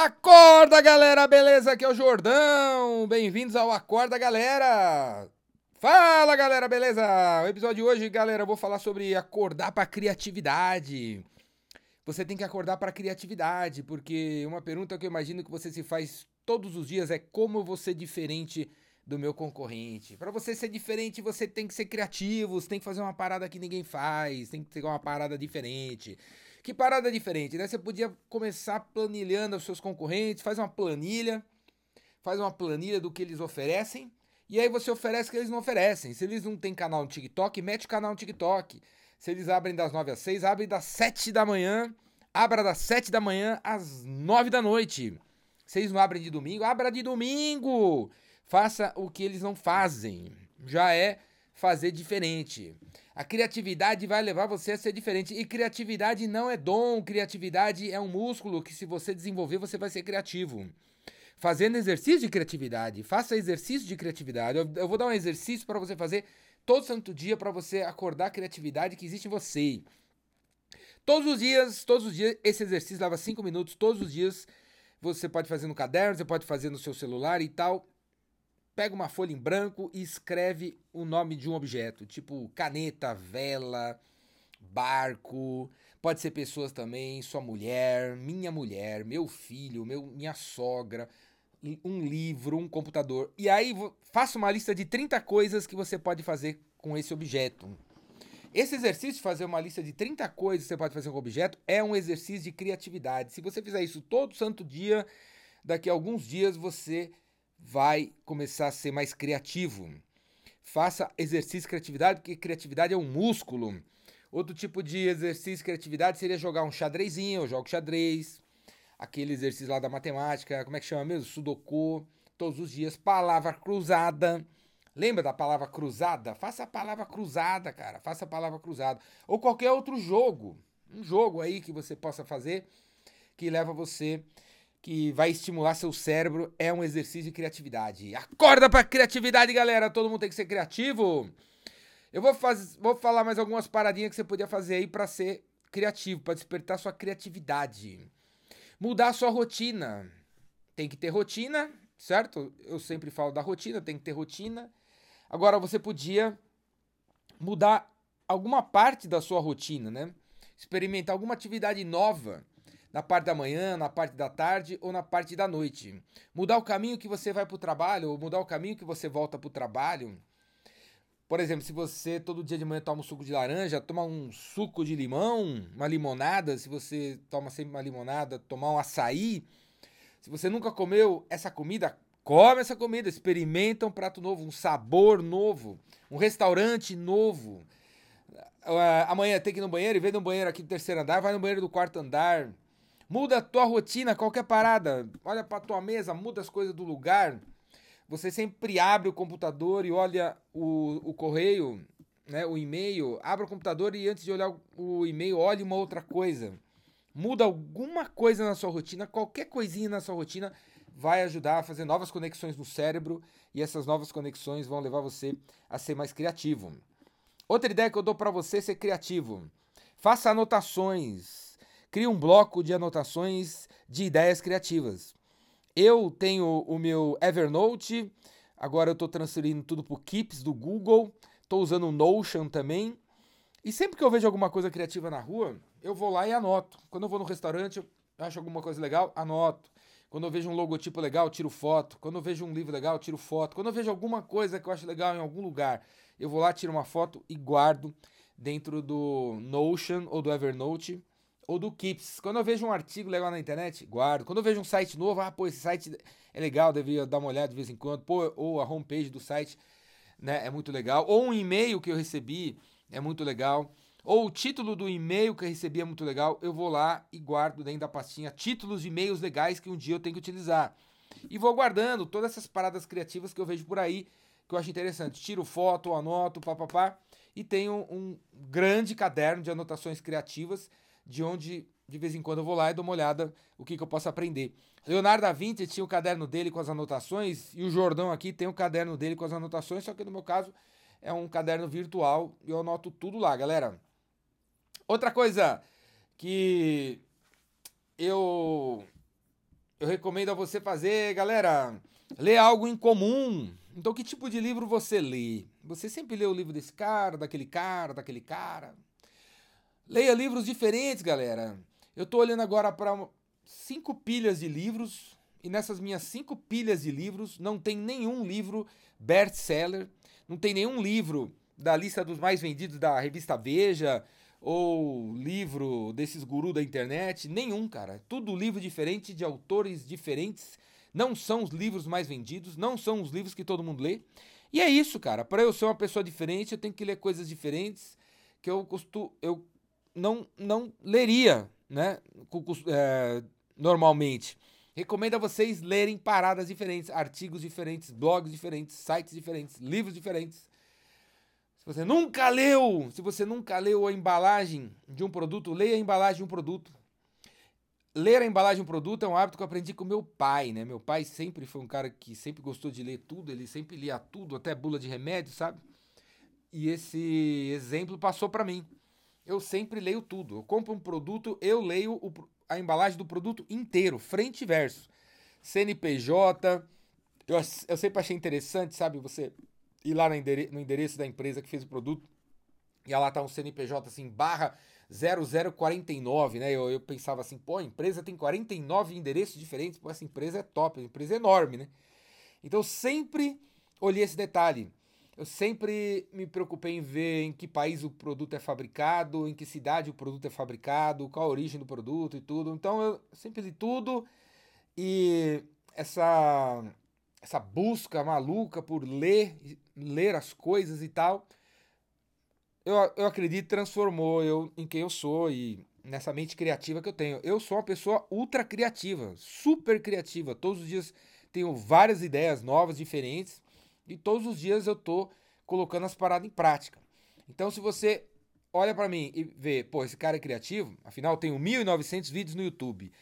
Acorda, galera, beleza? Aqui é o Jordão. Bem-vindos ao Acorda, galera. Fala, galera, beleza? O episódio de hoje, galera, eu vou falar sobre acordar para criatividade. Você tem que acordar para criatividade, porque uma pergunta que eu imagino que você se faz todos os dias é como você diferente do meu concorrente. Para você ser diferente, você tem que ser criativo, você tem que fazer uma parada que ninguém faz, tem que ter uma parada diferente. Que parada diferente, né? Você podia começar planilhando os seus concorrentes, faz uma planilha, faz uma planilha do que eles oferecem, e aí você oferece o que eles não oferecem. Se eles não têm canal no TikTok, mete o canal no TikTok. Se eles abrem das 9 às 6, abre das 7 da manhã, abra das 7 da manhã às 9 da noite. Eles não abrem de domingo, abra de domingo. Faça o que eles não fazem. Já é fazer diferente. A criatividade vai levar você a ser diferente. E criatividade não é dom, criatividade é um músculo que, se você desenvolver, você vai ser criativo. Fazendo exercício de criatividade. Faça exercício de criatividade. Eu, eu vou dar um exercício para você fazer todo santo dia para você acordar a criatividade que existe em você. Todos os dias, todos os dias, esse exercício leva cinco minutos. Todos os dias você pode fazer no caderno, você pode fazer no seu celular e tal pega uma folha em branco e escreve o nome de um objeto, tipo caneta, vela, barco, pode ser pessoas também, sua mulher, minha mulher, meu filho, meu, minha sogra, um livro, um computador. E aí faça uma lista de 30 coisas que você pode fazer com esse objeto. Esse exercício de fazer uma lista de 30 coisas que você pode fazer com o objeto é um exercício de criatividade. Se você fizer isso todo santo dia, daqui a alguns dias você vai começar a ser mais criativo. Faça exercício de criatividade, porque criatividade é um músculo. Outro tipo de exercício de criatividade seria jogar um xadrezinho, eu jogo xadrez. Aquele exercício lá da matemática, como é que chama mesmo? Sudoku, todos os dias. Palavra cruzada. Lembra da palavra cruzada? Faça a palavra cruzada, cara. Faça a palavra cruzada. Ou qualquer outro jogo. Um jogo aí que você possa fazer que leva você que vai estimular seu cérebro, é um exercício de criatividade. Acorda pra criatividade, galera! Todo mundo tem que ser criativo. Eu vou, faz, vou falar mais algumas paradinhas que você podia fazer aí para ser criativo, para despertar sua criatividade. Mudar sua rotina. Tem que ter rotina, certo? Eu sempre falo da rotina, tem que ter rotina. Agora você podia mudar alguma parte da sua rotina, né? Experimentar alguma atividade nova na parte da manhã, na parte da tarde ou na parte da noite. Mudar o caminho que você vai para o trabalho ou mudar o caminho que você volta para o trabalho. Por exemplo, se você todo dia de manhã toma um suco de laranja, toma um suco de limão, uma limonada, se você toma sempre uma limonada, tomar um açaí. Se você nunca comeu essa comida, come essa comida, experimenta um prato novo, um sabor novo, um restaurante novo. Uh, amanhã tem que ir no banheiro, e vem no banheiro aqui do terceiro andar, vai no banheiro do quarto andar. Muda a tua rotina, qualquer parada. Olha para tua mesa, muda as coisas do lugar. Você sempre abre o computador e olha o, o correio, né, o e-mail. Abre o computador e antes de olhar o e-mail, olhe uma outra coisa. Muda alguma coisa na sua rotina, qualquer coisinha na sua rotina vai ajudar a fazer novas conexões no cérebro e essas novas conexões vão levar você a ser mais criativo. Outra ideia que eu dou para você é ser criativo. Faça anotações crie um bloco de anotações de ideias criativas. Eu tenho o meu Evernote, agora eu estou transferindo tudo para o Keeps do Google, estou usando o Notion também. E sempre que eu vejo alguma coisa criativa na rua, eu vou lá e anoto. Quando eu vou no restaurante, eu acho alguma coisa legal, anoto. Quando eu vejo um logotipo legal, tiro foto. Quando eu vejo um livro legal, tiro foto. Quando eu vejo alguma coisa que eu acho legal em algum lugar, eu vou lá, tiro uma foto e guardo dentro do Notion ou do Evernote ou do Keeps. Quando eu vejo um artigo legal na internet, guardo. Quando eu vejo um site novo, ah, pô, esse site é legal, devia dar uma olhada de vez em quando. Pô, ou a homepage do site, né, é muito legal. Ou um e-mail que eu recebi é muito legal. Ou o título do e-mail que eu recebi é muito legal. Eu vou lá e guardo dentro da pastinha títulos de e-mails legais que um dia eu tenho que utilizar. E vou guardando todas essas paradas criativas que eu vejo por aí, que eu acho interessante. Tiro foto, anoto, papapá. E tenho um grande caderno de anotações criativas de onde de vez em quando eu vou lá e dou uma olhada o que, que eu posso aprender. Leonardo da Vinci tinha o caderno dele com as anotações e o Jordão aqui tem o caderno dele com as anotações, só que no meu caso é um caderno virtual e eu anoto tudo lá, galera. Outra coisa que eu eu recomendo a você fazer, galera, ler algo em comum. Então, que tipo de livro você lê? Você sempre lê o livro desse cara, daquele cara, daquele cara? Leia livros diferentes, galera. Eu tô olhando agora para cinco pilhas de livros e nessas minhas cinco pilhas de livros não tem nenhum livro best-seller, não tem nenhum livro da lista dos mais vendidos da revista Veja ou livro desses gurus da internet, nenhum, cara. Tudo livro diferente de autores diferentes. Não são os livros mais vendidos, não são os livros que todo mundo lê. E é isso, cara. Para eu ser uma pessoa diferente, eu tenho que ler coisas diferentes que eu costumo, eu não não leria, né? É, normalmente. Recomendo a vocês lerem paradas diferentes, artigos diferentes, blogs diferentes, sites diferentes, livros diferentes você nunca leu, se você nunca leu a embalagem de um produto, leia a embalagem de um produto. Ler a embalagem de um produto é um hábito que eu aprendi com meu pai, né? Meu pai sempre foi um cara que sempre gostou de ler tudo, ele sempre lia tudo, até bula de remédio, sabe? E esse exemplo passou para mim. Eu sempre leio tudo. Eu compro um produto, eu leio o, a embalagem do produto inteiro, frente e verso. CNPJ. Eu, eu sempre achei interessante, sabe? Você ir lá no endereço, no endereço da empresa que fez o produto e lá tá um CNPJ assim, barra 0049, né? Eu, eu pensava assim, pô, a empresa tem 49 endereços diferentes, pô, essa empresa é top, empresa é enorme, né? Então sempre olhei esse detalhe. Eu sempre me preocupei em ver em que país o produto é fabricado, em que cidade o produto é fabricado, qual a origem do produto e tudo. Então eu sempre li tudo e essa essa busca maluca por ler, ler as coisas e tal, eu, eu acredito transformou eu em quem eu sou e nessa mente criativa que eu tenho. Eu sou uma pessoa ultra criativa, super criativa. Todos os dias tenho várias ideias novas, diferentes, e todos os dias eu tô colocando as paradas em prática. Então, se você olha para mim e vê, pô, esse cara é criativo, afinal eu tenho 1.900 vídeos no YouTube,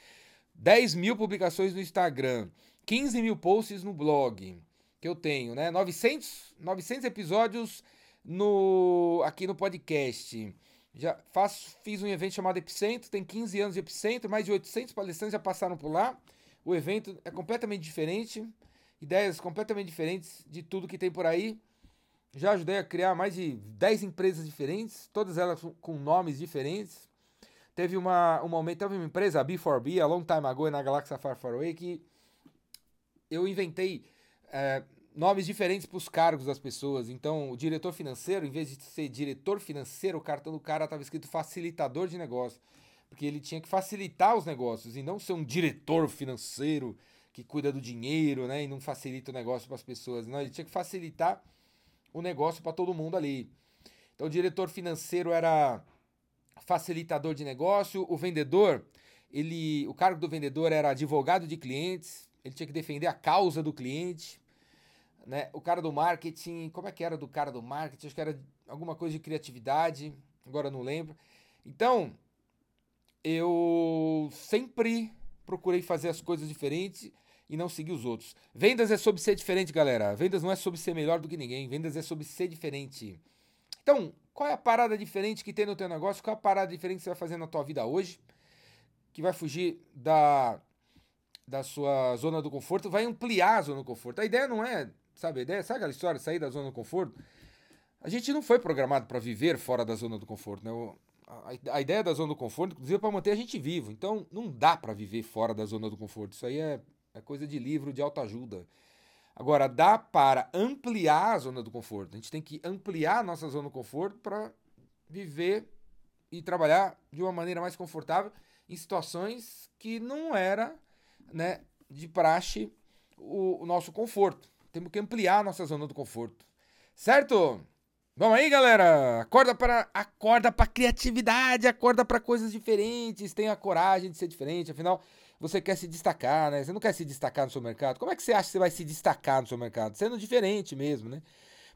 10 mil publicações no Instagram, 15 mil posts no blog que eu tenho, né? 900, 900 episódios no aqui no podcast. Já faço, fiz um evento chamado Epicentro, tem 15 anos de Epicentro, mais de 800 palestrantes já passaram por lá. O evento é completamente diferente, ideias completamente diferentes de tudo que tem por aí. Já ajudei a criar mais de 10 empresas diferentes, todas elas com nomes diferentes. Teve uma, um momento, teve uma empresa, a B4B, a long time ago, na Galáxia Far Far Away, que eu inventei é, nomes diferentes para os cargos das pessoas. Então, o diretor financeiro, em vez de ser diretor financeiro, o cartão do cara estava escrito facilitador de negócio. Porque ele tinha que facilitar os negócios e não ser um diretor financeiro que cuida do dinheiro né, e não facilita o negócio para as pessoas. Não, ele tinha que facilitar o negócio para todo mundo ali. Então, o diretor financeiro era facilitador de negócio, o vendedor, ele, o cargo do vendedor era advogado de clientes, ele tinha que defender a causa do cliente. Né? O cara do marketing, como é que era do cara do marketing? Acho que era alguma coisa de criatividade, agora não lembro. Então, eu sempre procurei fazer as coisas diferentes e não seguir os outros. Vendas é sobre ser diferente, galera. Vendas não é sobre ser melhor do que ninguém. Vendas é sobre ser diferente. Então, qual é a parada diferente que tem no teu negócio? Qual é a parada diferente que você vai fazer na tua vida hoje? Que vai fugir da da sua zona do conforto, vai ampliar a zona do conforto. A ideia não é, sabe, a ideia, sabe aquela história, sair da zona do conforto? A gente não foi programado para viver fora da zona do conforto, né? A, a ideia da zona do conforto, inclusive, é para manter a gente vivo. Então, não dá para viver fora da zona do conforto. Isso aí é, é coisa de livro de autoajuda. Agora, dá para ampliar a zona do conforto. A gente tem que ampliar a nossa zona do conforto para viver e trabalhar de uma maneira mais confortável em situações que não era né, de praxe o, o nosso conforto. Temos que ampliar a nossa zona do conforto. Certo? Vamos aí, galera. Acorda para acorda para criatividade, acorda para coisas diferentes, tenha coragem de ser diferente. Afinal, você quer se destacar, né? Você não quer se destacar no seu mercado. Como é que você acha que você vai se destacar no seu mercado? Sendo diferente mesmo, né?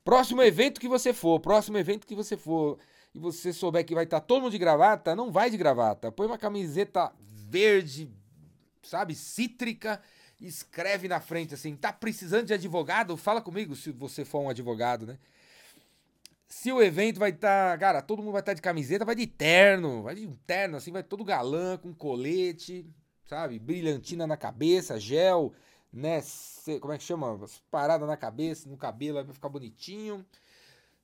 Próximo evento que você for, próximo evento que você for, e você souber que vai estar todo mundo de gravata, não vai de gravata. Põe uma camiseta verde, sabe, cítrica, escreve na frente assim: tá precisando de advogado? Fala comigo se você for um advogado, né? Se o evento vai estar, tá, cara, todo mundo vai estar tá de camiseta, vai de terno, vai de terno assim, vai todo galã, com colete, sabe? Brilhantina na cabeça, gel, né? Como é que chama? Parada na cabeça, no cabelo, vai ficar bonitinho.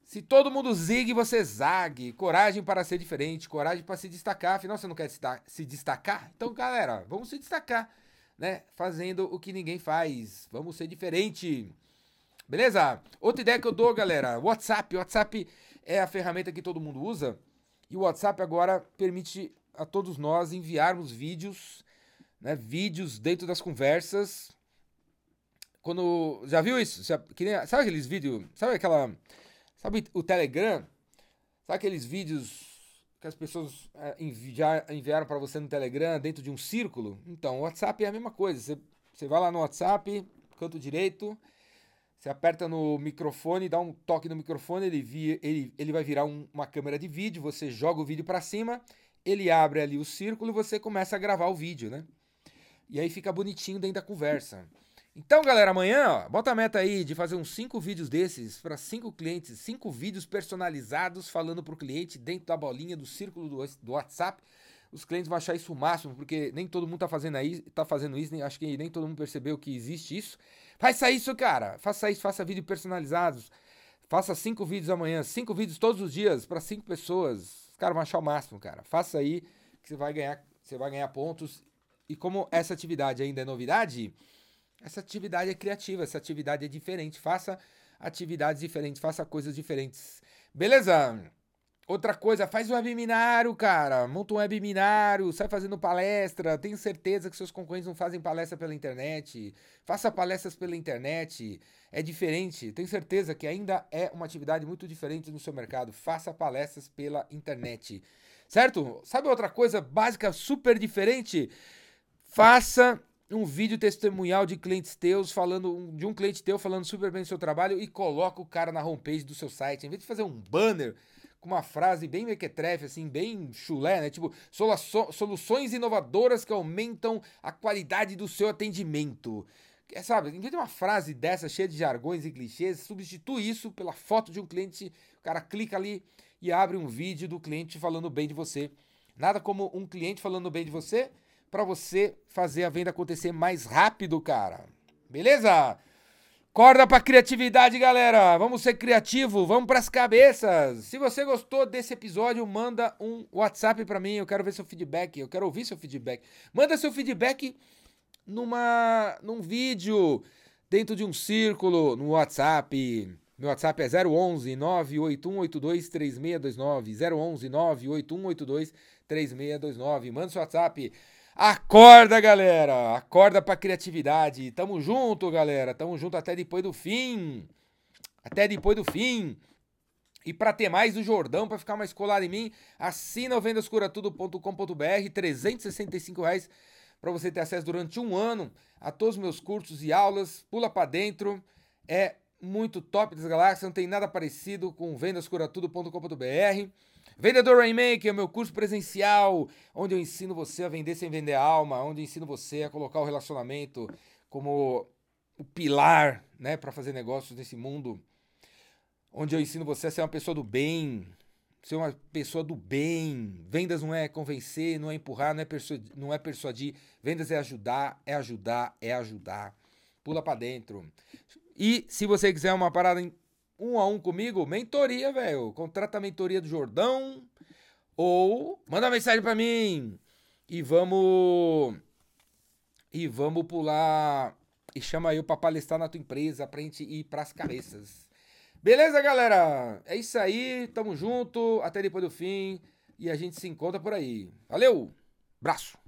Se todo mundo zigue, você zague. Coragem para ser diferente, coragem para se destacar. Afinal, você não quer se destacar? Então, galera, vamos se destacar, né? Fazendo o que ninguém faz. Vamos ser diferente. Beleza? Outra ideia que eu dou, galera, WhatsApp. WhatsApp é a ferramenta que todo mundo usa. E o WhatsApp agora permite a todos nós enviarmos vídeos, né? Vídeos dentro das conversas. Quando. Já viu isso? Sabe aqueles vídeos. Sabe aquela Sabe o Telegram? Sabe aqueles vídeos que as pessoas é, enviaram para você no Telegram dentro de um círculo? Então, o WhatsApp é a mesma coisa. Você, você vai lá no WhatsApp, canto direito, você aperta no microfone, dá um toque no microfone, ele, via, ele, ele vai virar um, uma câmera de vídeo, você joga o vídeo para cima, ele abre ali o círculo e você começa a gravar o vídeo, né? E aí fica bonitinho dentro da conversa. Então, galera, amanhã, ó, bota a meta aí de fazer uns 5 vídeos desses para 5 clientes, 5 vídeos personalizados falando pro cliente dentro da bolinha do círculo do, do WhatsApp. Os clientes vão achar isso o máximo, porque nem todo mundo tá fazendo aí, tá fazendo isso, nem, acho que nem todo mundo percebeu que existe isso. Faça isso, cara. Faça isso, faça vídeos personalizados. Faça 5 vídeos amanhã, 5 vídeos todos os dias para 5 pessoas. Os caras vão achar o máximo, cara. Faça aí que você vai ganhar, você vai ganhar pontos. E como essa atividade ainda é novidade, essa atividade é criativa, essa atividade é diferente. Faça atividades diferentes, faça coisas diferentes. Beleza? Outra coisa, faz um webinário, cara. Monta um webinário, sai fazendo palestra. Tenho certeza que seus concorrentes não fazem palestra pela internet. Faça palestras pela internet. É diferente. Tenho certeza que ainda é uma atividade muito diferente no seu mercado. Faça palestras pela internet. Certo? Sabe outra coisa básica, super diferente? Faça um vídeo testemunhal de clientes teus falando de um cliente teu falando super bem do seu trabalho e coloca o cara na homepage do seu site, em vez de fazer um banner com uma frase bem mequetrefe, assim, bem chulé, né? Tipo, soluções inovadoras que aumentam a qualidade do seu atendimento. É, sabe, em vez de uma frase dessa cheia de jargões e clichês, substitui isso pela foto de um cliente, o cara clica ali e abre um vídeo do cliente falando bem de você. Nada como um cliente falando bem de você para você fazer a venda acontecer mais rápido, cara. Beleza? Corda para criatividade, galera. Vamos ser criativo, vamos para as cabeças. Se você gostou desse episódio, manda um WhatsApp para mim. Eu quero ver seu feedback, eu quero ouvir seu feedback. Manda seu feedback numa num vídeo dentro de um círculo no WhatsApp. Meu WhatsApp é 011 98182 3629. 011 98182 3629. Manda seu WhatsApp. Acorda, galera! Acorda pra criatividade. Tamo junto, galera. Tamo junto até depois do fim. Até depois do fim. E para ter mais do Jordão, para ficar mais colado em mim, assina o vendascuratudo.com.br, 365 reais para você ter acesso durante um ano a todos os meus cursos e aulas. Pula para dentro. É muito top das galáxias, não tem nada parecido com vendascuratudo.com.br. Vendedor Rainmaker meu curso presencial, onde eu ensino você a vender sem vender alma, onde eu ensino você a colocar o relacionamento como o pilar, né, para fazer negócios nesse mundo. Onde eu ensino você a ser uma pessoa do bem, ser uma pessoa do bem. Vendas não é convencer, não é empurrar, não é persuadir, não é persuadir. Vendas é ajudar, é ajudar, é ajudar. Pula para dentro. E se você quiser uma parada um a um comigo, mentoria, velho. Contrata a mentoria do Jordão. Ou manda uma mensagem para mim. E vamos. E vamos pular. E chama eu pra palestrar na tua empresa pra gente ir pras cabeças. Beleza, galera? É isso aí. Tamo junto. Até depois do fim. E a gente se encontra por aí. Valeu! Braço!